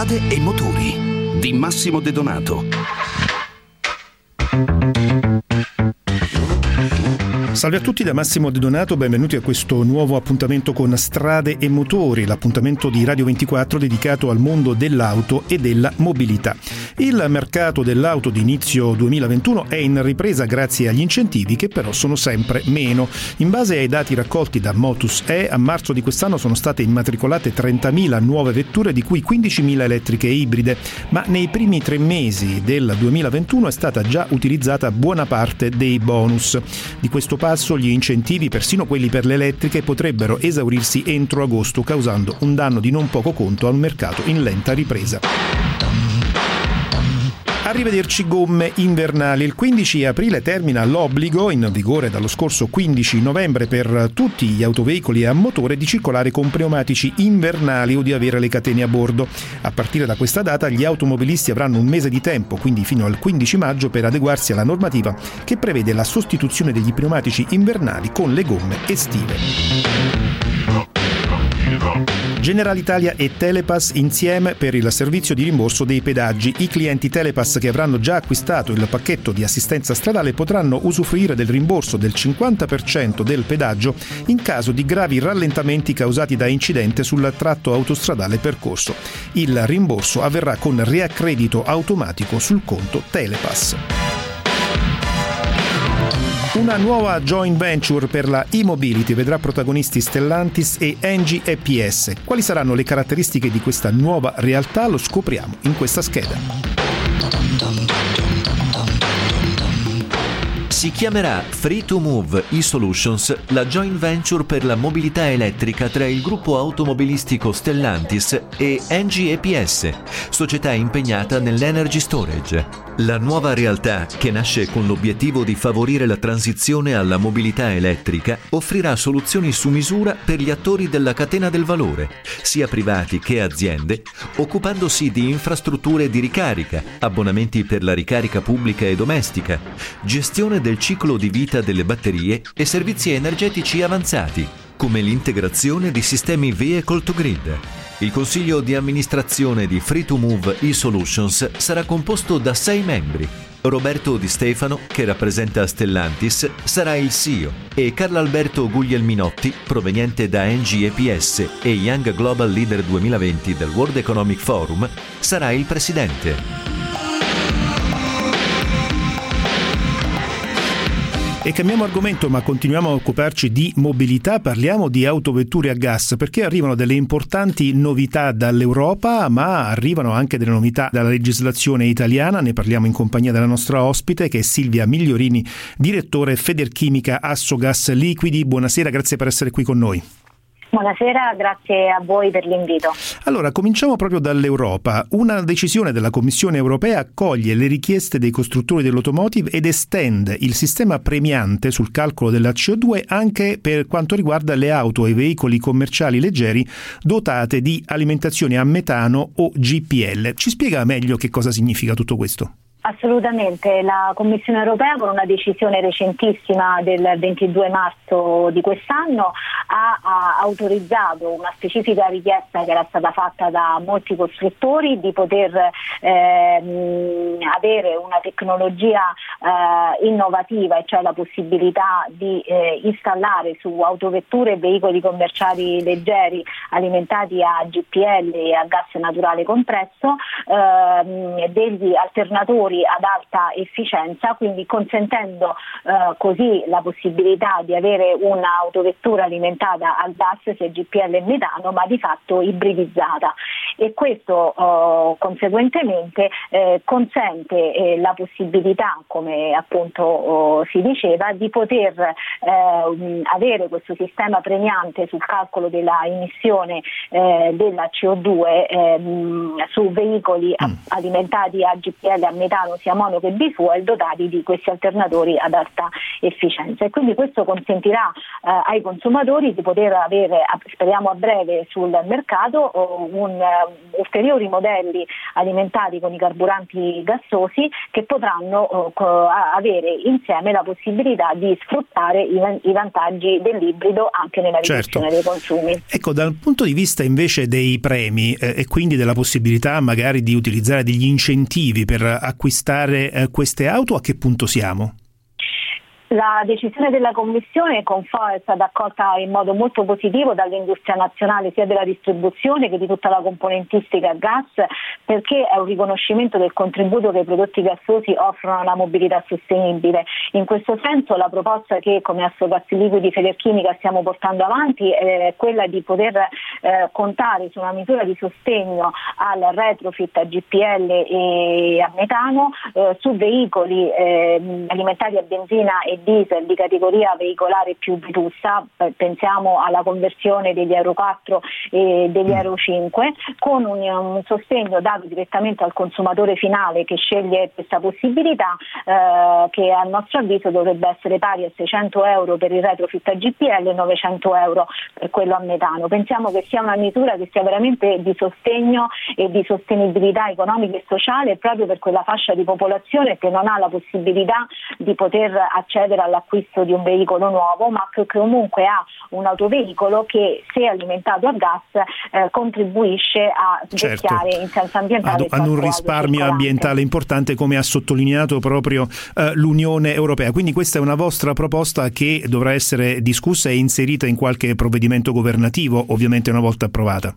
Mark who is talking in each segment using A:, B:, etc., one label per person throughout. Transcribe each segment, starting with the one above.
A: strade e motori di Massimo De Donato.
B: Salve a tutti da Massimo De Donato, benvenuti a questo nuovo appuntamento con Strade e Motori, l'appuntamento di Radio 24 dedicato al mondo dell'auto e della mobilità. Il mercato dell'auto di inizio 2021 è in ripresa grazie agli incentivi che però sono sempre meno. In base ai dati raccolti da Motus E, a marzo di quest'anno sono state immatricolate 30.000 nuove vetture, di cui 15.000 elettriche e ibride, ma nei primi tre mesi del 2021 è stata già utilizzata buona parte dei bonus. Di questo passo gli incentivi, persino quelli per le elettriche, potrebbero esaurirsi entro agosto, causando un danno di non poco conto al mercato in lenta ripresa. Arrivederci gomme invernali. Il 15 aprile termina l'obbligo, in vigore dallo scorso 15 novembre per tutti gli autoveicoli a motore, di circolare con pneumatici invernali o di avere le catene a bordo. A partire da questa data gli automobilisti avranno un mese di tempo, quindi fino al 15 maggio, per adeguarsi alla normativa che prevede la sostituzione degli pneumatici invernali con le gomme estive. General Italia e Telepass insieme per il servizio di rimborso dei pedaggi. I clienti Telepass che avranno già acquistato il pacchetto di assistenza stradale potranno usufruire del rimborso del 50% del pedaggio in caso di gravi rallentamenti causati da incidente sul tratto autostradale percorso. Il rimborso avverrà con riaccredito automatico sul conto Telepass. Una nuova joint venture per la e-mobility vedrà protagonisti Stellantis e Engie EPS. Quali saranno le caratteristiche di questa nuova realtà lo scopriamo in questa scheda.
C: Si chiamerà Free to Move e-Solutions, la joint venture per la mobilità elettrica tra il gruppo automobilistico Stellantis e Engie EPS, società impegnata nell'energy storage. La nuova realtà, che nasce con l'obiettivo di favorire la transizione alla mobilità elettrica, offrirà soluzioni su misura per gli attori della catena del valore, sia privati che aziende, occupandosi di infrastrutture di ricarica, abbonamenti per la ricarica pubblica e domestica, gestione del ciclo di vita delle batterie e servizi energetici avanzati, come l'integrazione di sistemi vehicle to grid. Il consiglio di amministrazione di Free to Move e-Solutions sarà composto da sei membri. Roberto Di Stefano, che rappresenta Stellantis, sarà il CEO e Carlo Alberto Guglielminotti, proveniente da NGEPS e Young Global Leader 2020 del World Economic Forum, sarà il presidente.
B: E cambiamo argomento, ma continuiamo a occuparci di mobilità. Parliamo di autovetture a gas perché arrivano delle importanti novità dall'Europa, ma arrivano anche delle novità dalla legislazione italiana. Ne parliamo in compagnia della nostra ospite, che è Silvia Migliorini, direttore Federchimica Assogas Liquidi. Buonasera, grazie per essere qui con noi.
D: Buonasera, grazie a voi per l'invito.
B: Allora, cominciamo proprio dall'Europa. Una decisione della Commissione europea accoglie le richieste dei costruttori dell'automotive ed estende il sistema premiante sul calcolo della CO2 anche per quanto riguarda le auto e i veicoli commerciali leggeri dotate di alimentazione a metano o GPL. Ci spiega meglio che cosa significa tutto questo?
D: Assolutamente, la Commissione europea con una decisione recentissima del 22 marzo di quest'anno ha, ha, autorizzato una specifica richiesta che era stata fatta da molti costruttori di poter eh, avere una tecnologia eh, innovativa e cioè la possibilità di eh, installare su autovetture e veicoli commerciali leggeri alimentati a GPL e a gas naturale compresso ehm, degli alternatori motori ad alta efficienza, quindi consentendo eh, così la possibilità di avere un'autovettura alimentata al gas sia GPL e metano, ma di fatto ibridizzata. E questo eh, conseguentemente eh, consente eh, la possibilità, come appunto oh, si diceva, di poter eh, avere questo sistema premiante sul calcolo della emissione eh, della CO2 ehm, su veicoli mm. alimentati a GPL a metano metano sia mono che bifuel dotati di questi alternatori ad alta efficienza e quindi questo consentirà eh, ai consumatori di poter avere, speriamo a breve sul mercato, un, uh, ulteriori modelli alimentati con i carburanti gassosi che potranno uh, avere insieme la possibilità di sfruttare i, i vantaggi dell'ibrido anche nella riduzione certo. dei consumi.
B: Ecco, dal punto di vista invece dei premi eh, e quindi della possibilità magari di utilizzare degli incentivi per acquistare eh, queste auto, a che punto siamo?
D: La decisione della Commissione è stata accolta in modo molto positivo dall'industria nazionale sia della distribuzione che di tutta la componentistica a gas perché è un riconoscimento del contributo che i prodotti gassosi offrono alla mobilità sostenibile. In questo senso la proposta che come Assogassi Liquidi Federchimica stiamo portando avanti è quella di poter eh, contare su una misura di sostegno al retrofit a GPL e a metano eh, su veicoli eh, alimentati a benzina e diesel di categoria veicolare più vetusta, pensiamo alla conversione degli Euro 4 e degli mm. Euro 5, con un, un sostegno dato direttamente al consumatore finale che sceglie questa possibilità, eh, che a nostro avviso dovrebbe essere pari a 600 euro per il retrofit a GPL e 900 euro per quello a metano. Pensiamo che sia una misura che sia veramente di sostegno e di sostenibilità economica e sociale proprio per quella fascia di popolazione che non ha la possibilità di poter accedere accedere all'acquisto di un veicolo nuovo, ma che comunque ha un autoveicolo che se alimentato a gas eh, contribuisce a certo. in senso ambientale.
B: Ad, ad un risparmio ambientale importante come ha sottolineato proprio eh, l'Unione Europea. Quindi questa è una vostra proposta che dovrà essere discussa e inserita in qualche provvedimento governativo, ovviamente una volta approvata.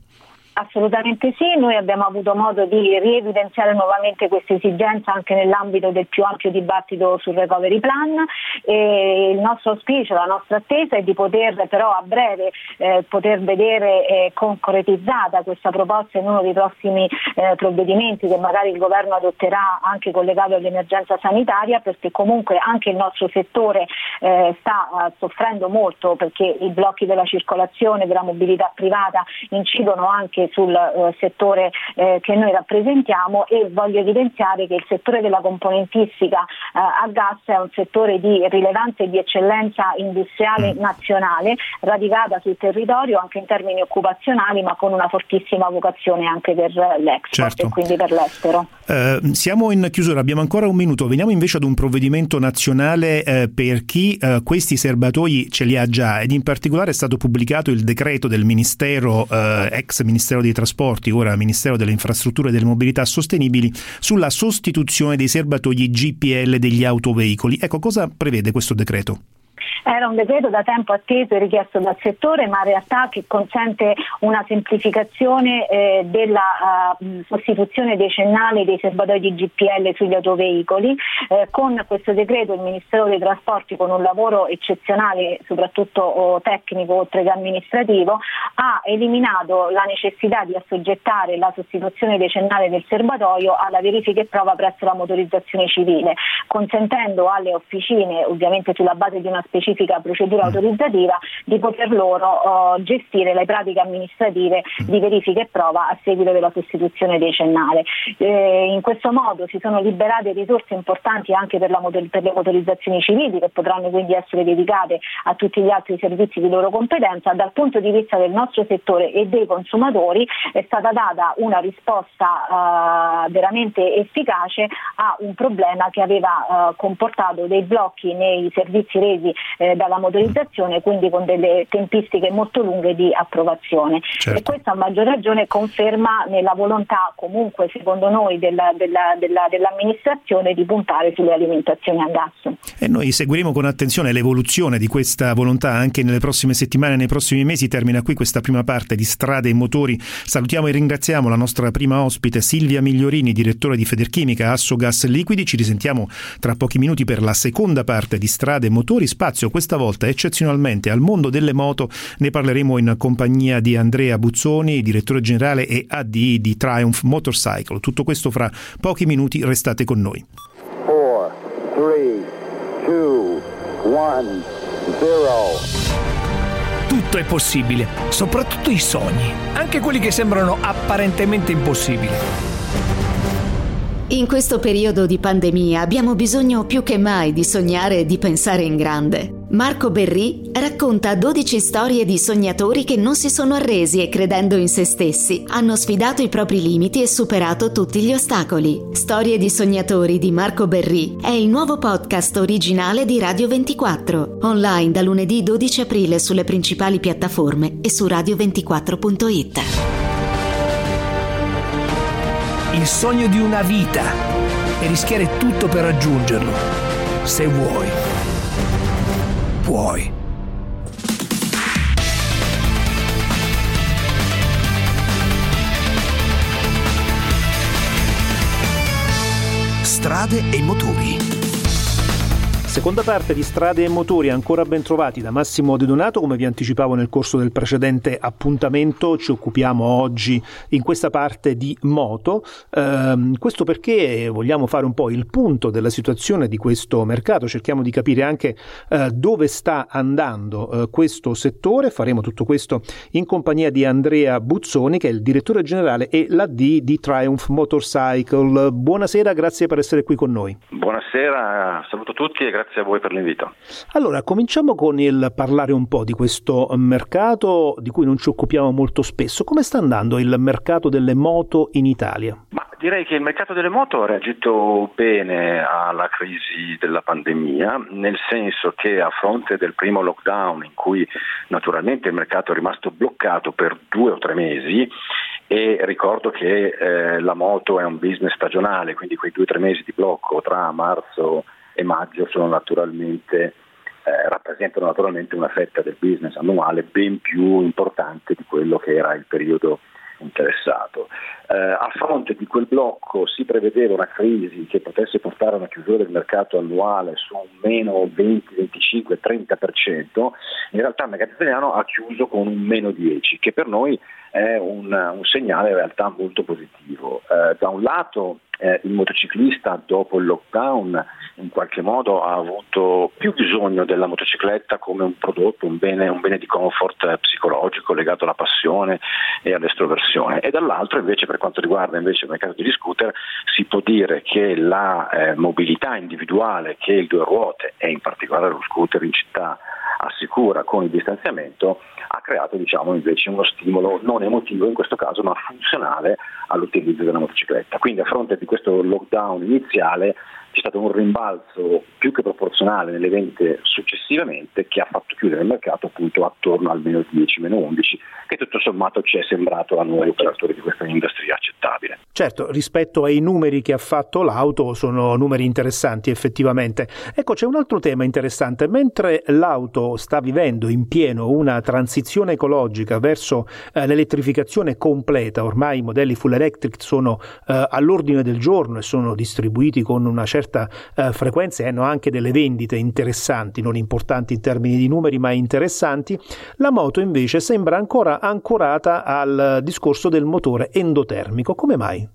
D: Assolutamente sì, noi abbiamo avuto modo di rievidenziare nuovamente questa esigenza anche nell'ambito del più ampio dibattito sul recovery plan e il nostro auspicio, la nostra attesa è di poter però a breve eh, poter vedere eh, concretizzata questa proposta in uno dei prossimi eh, provvedimenti che magari il governo adotterà anche collegato all'emergenza sanitaria perché comunque anche il nostro settore eh, sta eh, soffrendo molto perché i blocchi della circolazione, della mobilità privata incidono anche anche sul eh, settore eh, che noi rappresentiamo e voglio evidenziare che il settore della componentistica eh, a gas è un settore di rilevanza e di eccellenza industriale mm. nazionale, radicata sul territorio anche in termini occupazionali ma con una fortissima vocazione anche per l'export certo. e quindi per l'estero.
B: Eh, siamo in chiusura, abbiamo ancora un minuto, veniamo invece ad un provvedimento nazionale eh, per chi questi serbatoi ce li ha già ed in particolare è stato pubblicato il decreto del Ministero, ex Ministero Ministero dei Trasporti, ora Ministero delle Infrastrutture e delle Mobilità Sostenibili, sulla sostituzione dei serbatoi GPL degli autoveicoli. Ecco, cosa prevede questo decreto?
D: Era un decreto da tempo atteso e richiesto dal settore, ma in realtà che consente una semplificazione eh, della uh, sostituzione decennale dei serbatoi di GPL sugli autoveicoli. Eh, con questo decreto il Ministero dei Trasporti, con un lavoro eccezionale, soprattutto oh, tecnico oltre che amministrativo, ha eliminato la necessità di assoggettare la sostituzione decennale del serbatoio alla verifica e prova presso la motorizzazione civile, consentendo alle officine, ovviamente sulla base di una specifica specifica procedura mm. autorizzativa di poter loro uh, gestire le pratiche amministrative di verifica e prova a seguito della sostituzione decennale. Eh, in questo modo si sono liberate risorse importanti anche per, motor- per, le motorizzazioni civili che potranno quindi essere dedicate a tutti gli altri servizi di loro competenza. Dal punto di vista del nostro settore e dei consumatori è stata data una risposta uh, veramente efficace a un problema che aveva uh, comportato dei blocchi nei servizi resi eh, dalla motorizzazione, quindi con delle tempistiche molto lunghe di approvazione. Certo. E questo a maggior ragione conferma nella volontà comunque secondo noi della, della, della, dell'amministrazione di puntare sulle alimentazioni a gas.
B: E noi seguiremo con attenzione l'evoluzione di questa volontà anche nelle prossime settimane, nei prossimi mesi. Termina qui questa prima parte di Strade e Motori. Salutiamo e ringraziamo la nostra prima ospite Silvia Migliorini, direttore di Federchimica Asso Gas Liquidi. Ci risentiamo tra pochi minuti per la seconda parte di Strade e Motori, spazio questa volta eccezionalmente al mondo delle moto. Ne parleremo in compagnia di Andrea Buzzoni, direttore generale e AD di Triumph Motorcycle. Tutto questo fra pochi minuti, restate con noi. 4, 3, 2, 1,
E: 0. Tutto è possibile, soprattutto i sogni, anche quelli che sembrano apparentemente impossibili.
F: In questo periodo di pandemia abbiamo bisogno più che mai di sognare e di pensare in grande. Marco Berri racconta 12 storie di sognatori che non si sono arresi e credendo in se stessi hanno sfidato i propri limiti e superato tutti gli ostacoli. Storie di sognatori di Marco Berri è il nuovo podcast originale di Radio 24, online da lunedì 12 aprile sulle principali piattaforme e su radio24.it
E: il sogno di una vita e rischiare tutto per raggiungerlo. Se vuoi, puoi.
A: Strade e motori.
B: Seconda parte di Strade e Motori, ancora ben trovati da Massimo De Donato, come vi anticipavo nel corso del precedente appuntamento, ci occupiamo oggi in questa parte di moto, ehm, questo perché vogliamo fare un po' il punto della situazione di questo mercato, cerchiamo di capire anche eh, dove sta andando eh, questo settore, faremo tutto questo in compagnia di Andrea Buzzoni che è il direttore generale e l'AD di Triumph Motorcycle. Buonasera, grazie per essere qui con noi.
G: Buonasera, saluto tutti e grazie grazie a voi per l'invito.
B: Allora, cominciamo con il parlare un po' di questo mercato di cui non ci occupiamo molto spesso. Come sta andando il mercato delle moto in Italia?
G: Ma direi che il mercato delle moto ha reagito bene alla crisi della pandemia, nel senso che a fronte del primo lockdown in cui naturalmente il mercato è rimasto bloccato per due o tre mesi, e ricordo che eh, la moto è un business stagionale, quindi quei due o tre mesi di blocco tra marzo e maggio naturalmente, eh, rappresentano naturalmente una fetta del business annuale ben più importante di quello che era il periodo interessato. Eh, a fronte di quel blocco si prevedeva una crisi che potesse portare a una chiusura del mercato annuale su un meno 20, 25, 30%, in realtà il mercato italiano ha chiuso con un meno 10, che per noi è un, un segnale in realtà molto positivo. Eh, da un lato eh, il motociclista dopo il lockdown in qualche modo ha avuto più bisogno della motocicletta come un prodotto, un bene, un bene di comfort psicologico legato alla passione e all'estroversione e dall'altro invece per quanto riguarda invece il mercato degli scooter si può dire che la eh, mobilità individuale che il due ruote e in particolare lo scooter in città assicura con il distanziamento ha creato diciamo, invece uno stimolo non emotivo in questo caso ma funzionale all'utilizzo della motocicletta. Quindi a fronte di questo lockdown iniziale c'è stato un rimbalzo più che proporzionale nelle vendite successivamente che ha fatto chiudere il mercato appunto attorno al meno 10, meno 11, che tutto sommato ci è sembrato a noi operatori di questa industria accettabile.
B: Certo, rispetto ai numeri che ha fatto l'auto sono numeri interessanti effettivamente. Ecco, c'è un altro tema interessante. Mentre l'auto sta vivendo in pieno una transizione ecologica verso eh, l'elettrificazione completa, ormai i modelli full electric sono eh, all'ordine del giorno e sono distribuiti con una certa certa eh, frequenza e hanno anche delle vendite interessanti, non importanti in termini di numeri ma interessanti, la moto invece sembra ancora ancorata al discorso del motore endotermico. Come mai?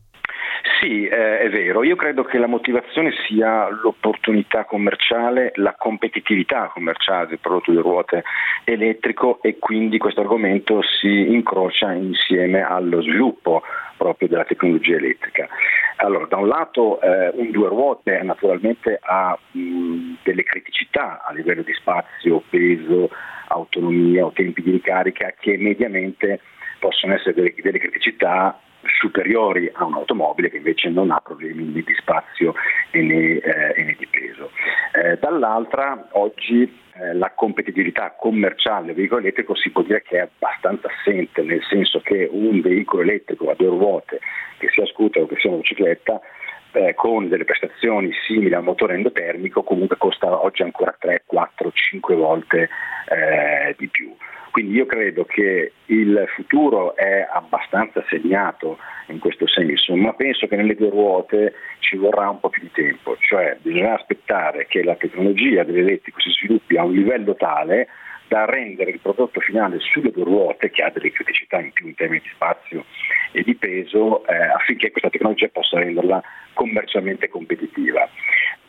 G: Sì, eh, è vero. Io credo che la motivazione sia l'opportunità commerciale, la competitività commerciale del prodotto di ruote elettrico e quindi questo argomento si incrocia insieme allo sviluppo proprio della tecnologia elettrica. Allora, da un lato eh, un due ruote naturalmente ha mh, delle criticità a livello di spazio, peso, autonomia o tempi di ricarica che mediamente possono essere delle, delle criticità superiori a un'automobile che invece non ha problemi né di spazio né, eh, né di peso. Eh, dall'altra oggi eh, la competitività commerciale del veicolo elettrico si può dire che è abbastanza assente, nel senso che un veicolo elettrico a due ruote, che sia scooter o che sia motocicletta, eh, con delle prestazioni simili al motore endotermico comunque costa oggi ancora 3, 4, 5 volte eh, di più. Quindi io credo che il futuro è abbastanza segnato in questo senso, ma penso che nelle due ruote ci vorrà un po' più di tempo, cioè bisognerà aspettare che la tecnologia dell'elettrico si sviluppi a un livello tale da rendere il prodotto finale sulle due ruote, che ha delle criticità in più in termini di spazio e di peso, eh, affinché questa tecnologia possa renderla commercialmente competitiva.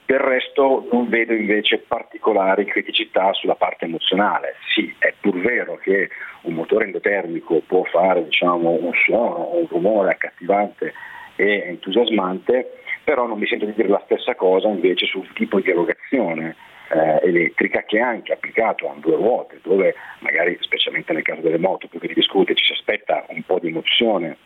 G: Il resto non vedo invece particolari criticità sulla parte emozionale. Sì, è pur vero che un motore endotermico può fare diciamo, un suono un rumore accattivante e entusiasmante, però non mi sento di dire la stessa cosa invece sul tipo di erogazione eh, elettrica che è anche applicato a due ruote, dove magari specialmente nel caso delle moto più che di discute ci si aspetta un po' di emozione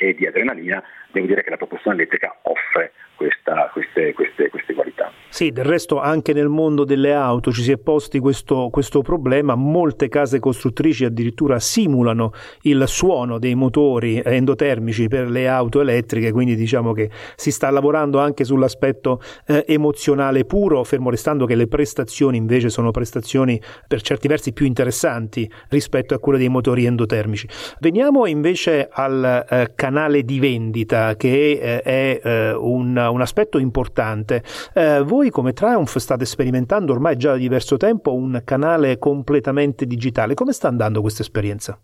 G: e di adrenalina, devo dire che la propulsione elettrica offre questa, queste, queste, queste, qualità.
B: Sì, del resto anche nel mondo delle auto ci si è posti questo, questo, problema, molte case costruttrici addirittura simulano il suono dei motori endotermici per le auto elettriche, quindi diciamo che si sta lavorando anche sull'aspetto eh, emozionale puro, fermo restando che le prestazioni invece sono prestazioni per certi versi più interessanti rispetto a quelle dei motori endotermici. Veniamo invece al eh, canale di vendita che eh, è eh, un un aspetto importante. Eh, voi come Triumph state sperimentando ormai già da diverso tempo un canale completamente digitale. Come sta andando questa esperienza?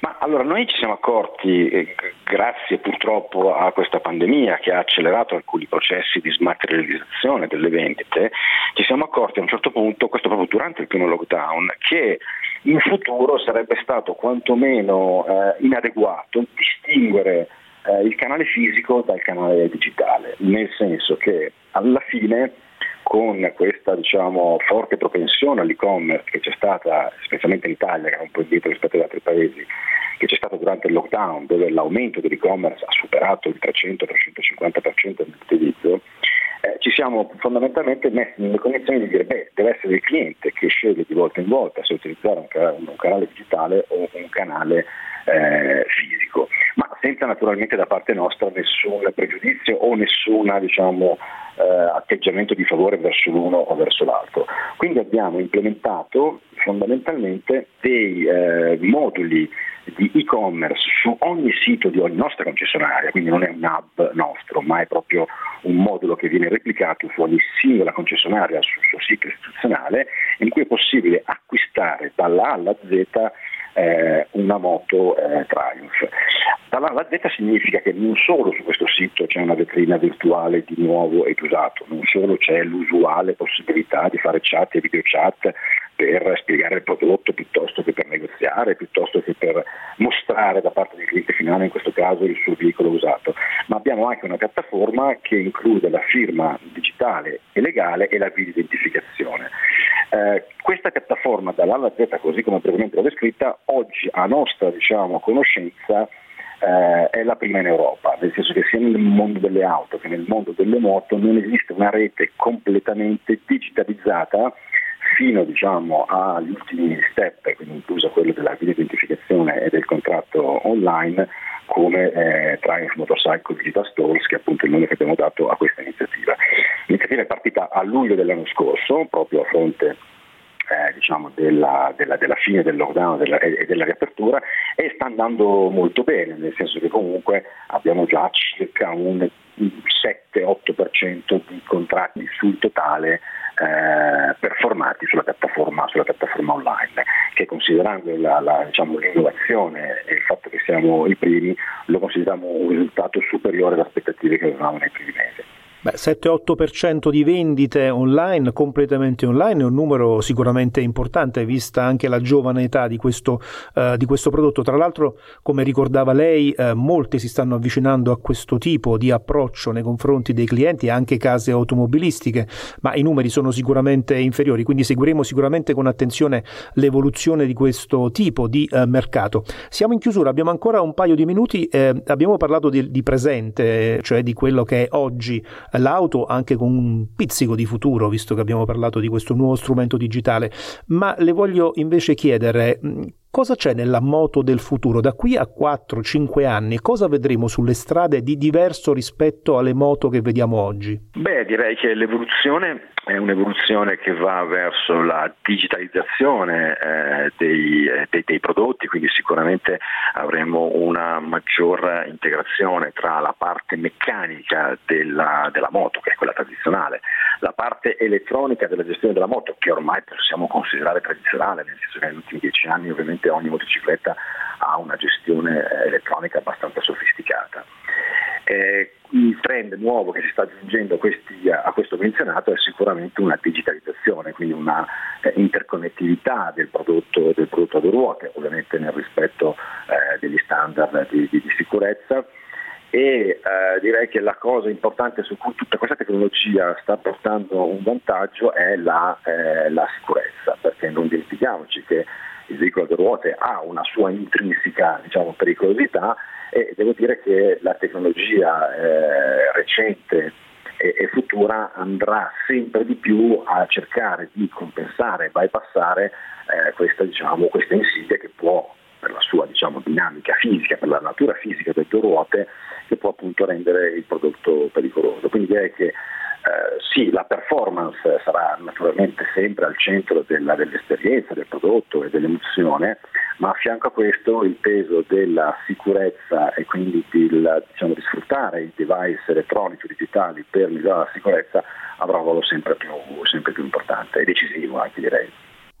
G: Ma allora noi ci siamo accorti, eh, grazie purtroppo a questa pandemia che ha accelerato alcuni processi di smaterializzazione delle vendite, ci siamo accorti a un certo punto, questo proprio durante il primo lockdown, che in futuro sarebbe stato quantomeno eh, inadeguato distinguere eh, il canale fisico dal canale digitale, nel senso che alla fine con questa diciamo, forte propensione all'e-commerce che c'è stata, specialmente in Italia, che è un po' indietro rispetto ad altri paesi, che c'è stato durante il lockdown, dove l'aumento dell'e-commerce ha superato il 300-350% dell'utilizzo, eh, ci siamo fondamentalmente messi nelle condizioni di dire beh, deve essere il cliente che sceglie di volta in volta se utilizzare un, canale, un canale digitale o un canale eh, fisico, ma senza naturalmente da parte nostra nessun pregiudizio o nessun diciamo, eh, atteggiamento di favore verso l'uno o verso l'altro. Quindi abbiamo implementato fondamentalmente dei eh, moduli di e-commerce su ogni sito di ogni nostra concessionaria, quindi non è un hub nostro, ma è proprio un modulo che viene replicato su ogni singola concessionaria sul suo sito istituzionale, in cui è possibile acquistare dalla A alla Z eh, una moto eh, Triumph. Dalla alla Z significa che non solo su questo sito c'è una vetrina virtuale di nuovo ed usato, non solo c'è l'usuale possibilità di fare chat e video chat per spiegare il prodotto piuttosto che per negoziare, piuttosto che per mostrare da parte del cliente finale, in questo caso, il suo veicolo usato, ma abbiamo anche una piattaforma che include la firma digitale e legale e la videoidentificazione. Eh, questa piattaforma dall'A alla Z, così come brevemente l'ho descritta, oggi a nostra diciamo, conoscenza eh, è la prima in Europa, nel senso che sia nel mondo delle auto che nel mondo delle moto non esiste una rete completamente digitalizzata fino diciamo, agli ultimi step, quindi incluso quello della videoidentificazione e del contratto online, come eh, Triumph Motorcycle Digital Stores, che è appunto il nome che abbiamo dato a questa iniziativa. L'iniziativa è partita a luglio dell'anno scorso, proprio a fronte eh, diciamo della, della, della, fine del lockdown della, e della riapertura e sta andando molto bene, nel senso che comunque abbiamo già circa un 7-8% di contratti sul totale eh, performati sulla piattaforma, sulla piattaforma, online, che considerando la, la, diciamo, l'innovazione e il fatto che siamo i primi, lo consideriamo un risultato superiore alle aspettative che avevamo nei primi mesi.
B: 7-8% di vendite online, completamente online, è un numero sicuramente importante, vista anche la giovane età di questo, uh, di questo prodotto. Tra l'altro, come ricordava lei, uh, molti si stanno avvicinando a questo tipo di approccio nei confronti dei clienti, anche case automobilistiche, ma i numeri sono sicuramente inferiori, quindi seguiremo sicuramente con attenzione l'evoluzione di questo tipo di uh, mercato. Siamo in chiusura, abbiamo ancora un paio di minuti, eh, abbiamo parlato di, di presente, cioè di quello che è oggi l'auto anche con un pizzico di futuro, visto che abbiamo parlato di questo nuovo strumento digitale, ma le voglio invece chiedere Cosa c'è nella moto del futuro? Da qui a 4-5 anni cosa vedremo sulle strade di diverso rispetto alle moto che vediamo oggi?
G: Beh, direi che l'evoluzione è un'evoluzione che va verso la digitalizzazione eh, dei, eh, dei, dei, prodotti, quindi sicuramente avremo una maggior integrazione tra la parte meccanica della, della moto, che è quella tradizionale, la parte elettronica della gestione della moto, che ormai possiamo considerare tradizionale, nel senso che negli ultimi dieci anni ovviamente ogni motocicletta ha una gestione eh, elettronica abbastanza sofisticata. Eh, il trend nuovo che si sta aggiungendo questi, a, questo menzionato è sicuramente una digitalizzazione, quindi una eh, interconnettività del prodotto, del prodotto, a due ruote, ovviamente nel rispetto eh, degli standard di, di, di sicurezza e eh, direi che la cosa importante su cui tutta questa tecnologia sta portando un vantaggio è la, eh, la sicurezza, perché non dimentichiamoci che il veicolo a due ruote ha una sua intrinseca diciamo, pericolosità e devo dire che la tecnologia eh, recente e, e, futura andrà sempre di più a cercare di compensare, bypassare eh, questa, diciamo, questa insidia che può per la sua diciamo, dinamica fisica, per la natura fisica delle due ruote, che può appunto rendere il prodotto pericoloso. Quindi direi che eh, sì, la performance sarà naturalmente sempre al centro della, dell'esperienza del prodotto e dell'emozione, ma a fianco a questo il peso della sicurezza e quindi del, diciamo, di sfruttare i device elettronici o digitali per migliorare la sicurezza avrà un ruolo sempre più, sempre più importante e decisivo anche direi.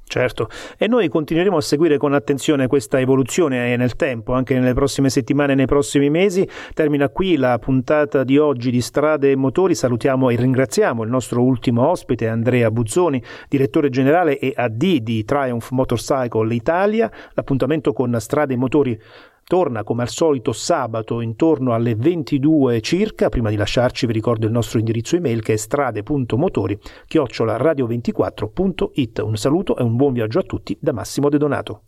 B: Certo, e noi continueremo a seguire con attenzione questa evoluzione nel tempo, anche nelle prossime settimane e nei prossimi mesi. Termina qui la puntata di oggi di Strade e Motori. Salutiamo e ringraziamo il nostro ultimo ospite, Andrea Buzzoni, direttore generale e AD di Triumph Motorcycle Italia. L'appuntamento con Strade e Motori torna come al solito sabato intorno alle 22 circa. Prima di lasciarci vi ricordo il nostro indirizzo email che è strade.motori chiocciolaradio24.it. Un saluto e un buon viaggio a tutti da Massimo De Donato.